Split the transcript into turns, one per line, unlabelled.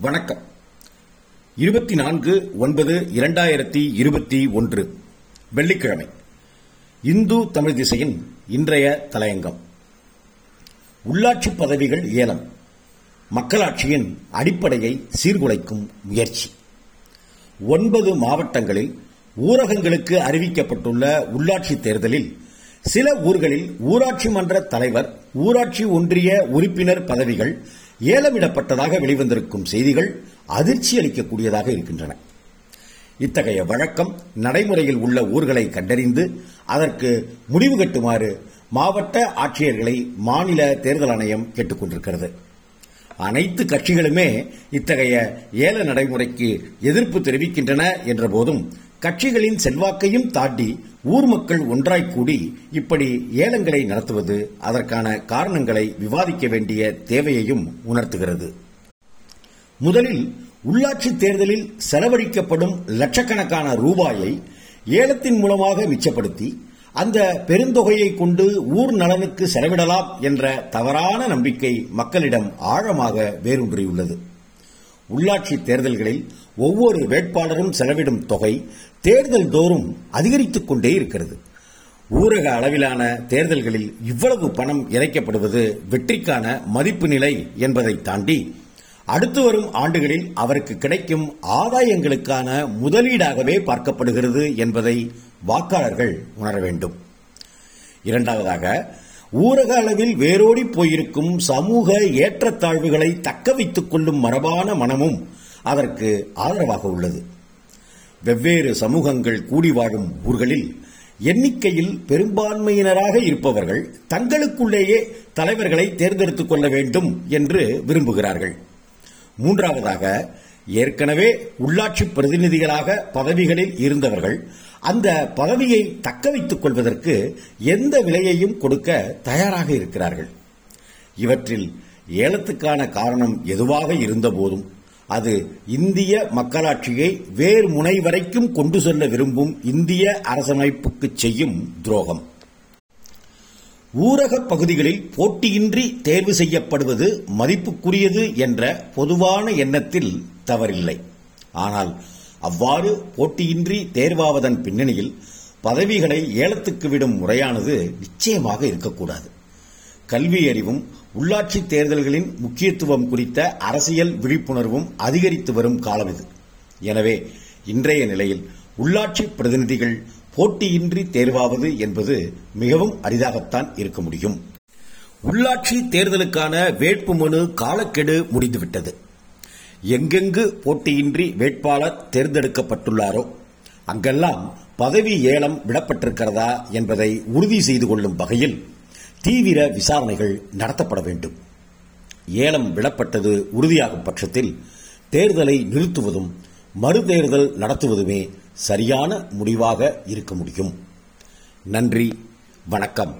வணக்கம். இருபத்தி நான்கு ஒன்பது இரண்டாயிரத்தி இருபத்தி ஒன்று வெள்ளிக்கிழமை. இந்து தமிழ் திசையின் இன்றைய தலையங்கம். உள்ளாட்சி பதவிகள் ஏலம். மக்களாட்சியின் அடிப்படையை சீர்குலைக்கும் முயற்சி. ஒன்பது மாவட்டங்களில் ஊரகங்களுக்கு அறிவிக்கப்பட்டுள்ள உள்ளாட்சி தேர்தலில் சில ஊர்களில் ஊராட்சி மன்ற தலைவர் ஊராட்சி ஒன்றிய உறுப்பினர் பதவிகள் ஏலமிடப்பட்டதாக வெளிவந்திருக்கும் செய்திகள் அதிர்ச்சி அளிக்கக்கூடியதாக இருக்கின்றன. இத்தகைய வழக்கம் நடைமுறையில் உள்ள ஊர்களை கண்டறிந்து அதற்கு முடிவு கட்டுமாறு மாவட்ட ஆட்சியர்களை மாநில தேர்தல் ஆணையம் கேட்டுக்கொண்டிருக்கிறது. அனைத்து கட்சிகளுமே இத்தகைய ஏல நடைமுறைக்கு எதிர்ப்பு தெரிவிக்கின்றன என்ற போதும் கட்சிகளின் செல்வாக்கையும் தாண்டி ஊர் மக்கள் ஒன்றாய் கூடி இப்படி ஏலங்களை நடத்துவது அதற்கான காரணங்களை விவாதிக்க வேண்டிய தேவையையும் உணர்த்துகிறது. முதலில் உள்ளாட்சி தேர்தலில் செலவழிக்கப்படும் லட்சக்கணக்கான ரூபாயை ஏலத்தின் மூலமாக மிச்சப்படுத்தி அந்த பெருந்தொகையை கொண்டு ஊர் நலனுக்கு செலவிடலாம் என்ற தவறான நம்பிக்கை மக்களிடம் ஆழமாக வேரூன்றியுள்ளது. உள்ளாட்சி தேர்தல்களில் ஒவ்வொரு வேட்பாளரும் செலவிடும் தொகை தேர்தல் தோறும் அதிகரித்துக் கொண்டே இருக்கிறது. ஊரக அளவிலான தேர்தல்களில் இவ்வளவு பணம் இறைக்கப்படுவது வெற்றிக்கான மதிப்பு நிலை என்பதை தாண்டி அடுத்து வரும் ஆண்டுகளில் அவருக்கு கிடைக்கும் ஆதாயங்களுக்கான முதலீடாகவே பார்க்கப்படுகிறது என்பதை வாக்காளர்கள் உணர வேண்டும். இரண்டாவதாக ஊரக அளவில் வேரோடி போயிருக்கும் சமூக ஏற்றத்தாழ்வுகளை தக்க வைத்துக் கொள்ளும் மரபான மனமும் அதற்கு ஆதரவாக உள்ளது. வெவ்வேறு சமூகங்கள் கூடி வாழும் ஊர்களில் எண்ணிக்கையில் பெரும்பான்மையினராக இருப்பவர்கள் தங்களுக்குள்ளேயே தலைவர்களை தேர்ந்தெடுத்துக் கொள்ள வேண்டும் என்று விரும்புகிறார்கள். மூன்றாவதாக ஏற்கனவே உள்ளாட்சி பிரதிநிதிகளாக பதவிகளில் இருந்தவர்கள் அந்த பதவியை தக்க வைத்துக் கொள்வதற்கு எந்த விலையையும் கொடுக்க தயாராக இருக்கிறார்கள். இவற்றில் ஏலத்துக்கான காரணம் எதுவாக இருந்தபோதும் அது இந்திய மக்களாட்சியை வேறு முனை வரைக்கும் கொண்டு செல்ல விரும்பும் இந்திய அரசமைப்புக்கு செய்யும் துரோகம். ஊரக பகுதிகளில் போட்டியின்றி தேர்வு செய்யப்படுவது மதிப்புக்குரியது என்ற பொதுவான எண்ணத்தில் தவறில்லை. ஆனால் அவ்வாறு போட்டியின்றி தேர்வாவதன் பின்னணியில் பதவிகளை ஏலத்துக்கு விடும் முறையானது நிச்சயமாக இருக்கக்கூடாது. கல்வி அறிவும் உள்ளாட்சி தேர்தல்களின் முக்கியத்துவம் குறித்த அரசியல் விழிப்புணர்வும் அதிகரித்து வரும் காலம் இது. எனவே இன்றைய நிலையில் உள்ளாட்சி பிரதிநிதிகள் போட்டியின்றி தேர்வாவது என்பது மிகவும் அரிதாகத்தான் இருக்க முடியும். உள்ளாட்சி தேர்தலுக்கான வேட்புமனு காலக்கெடு முடிந்துவிட்டது. எங்கெங்கு போட்டியின்றி வேட்பாளர் தேர்ந்தெடுக்கப்பட்டுள்ளாரோ அங்கெல்லாம் பதவி ஏலம் விடப்பட்டிருக்கிறதா என்பதை உறுதி செய்து கொள்ளும் வகையில் தீவிர விசாரணைகள் நடத்தப்பட வேண்டும். ஏலம் விடப்பட்டது உறுதியாகும் பட்சத்தில் தேர்தலை நிறுத்துவதும் மறுதேர்தல் நடத்துவதுமே சரியான முடிவாக இருக்க முடியும். நன்றி வணக்கம்.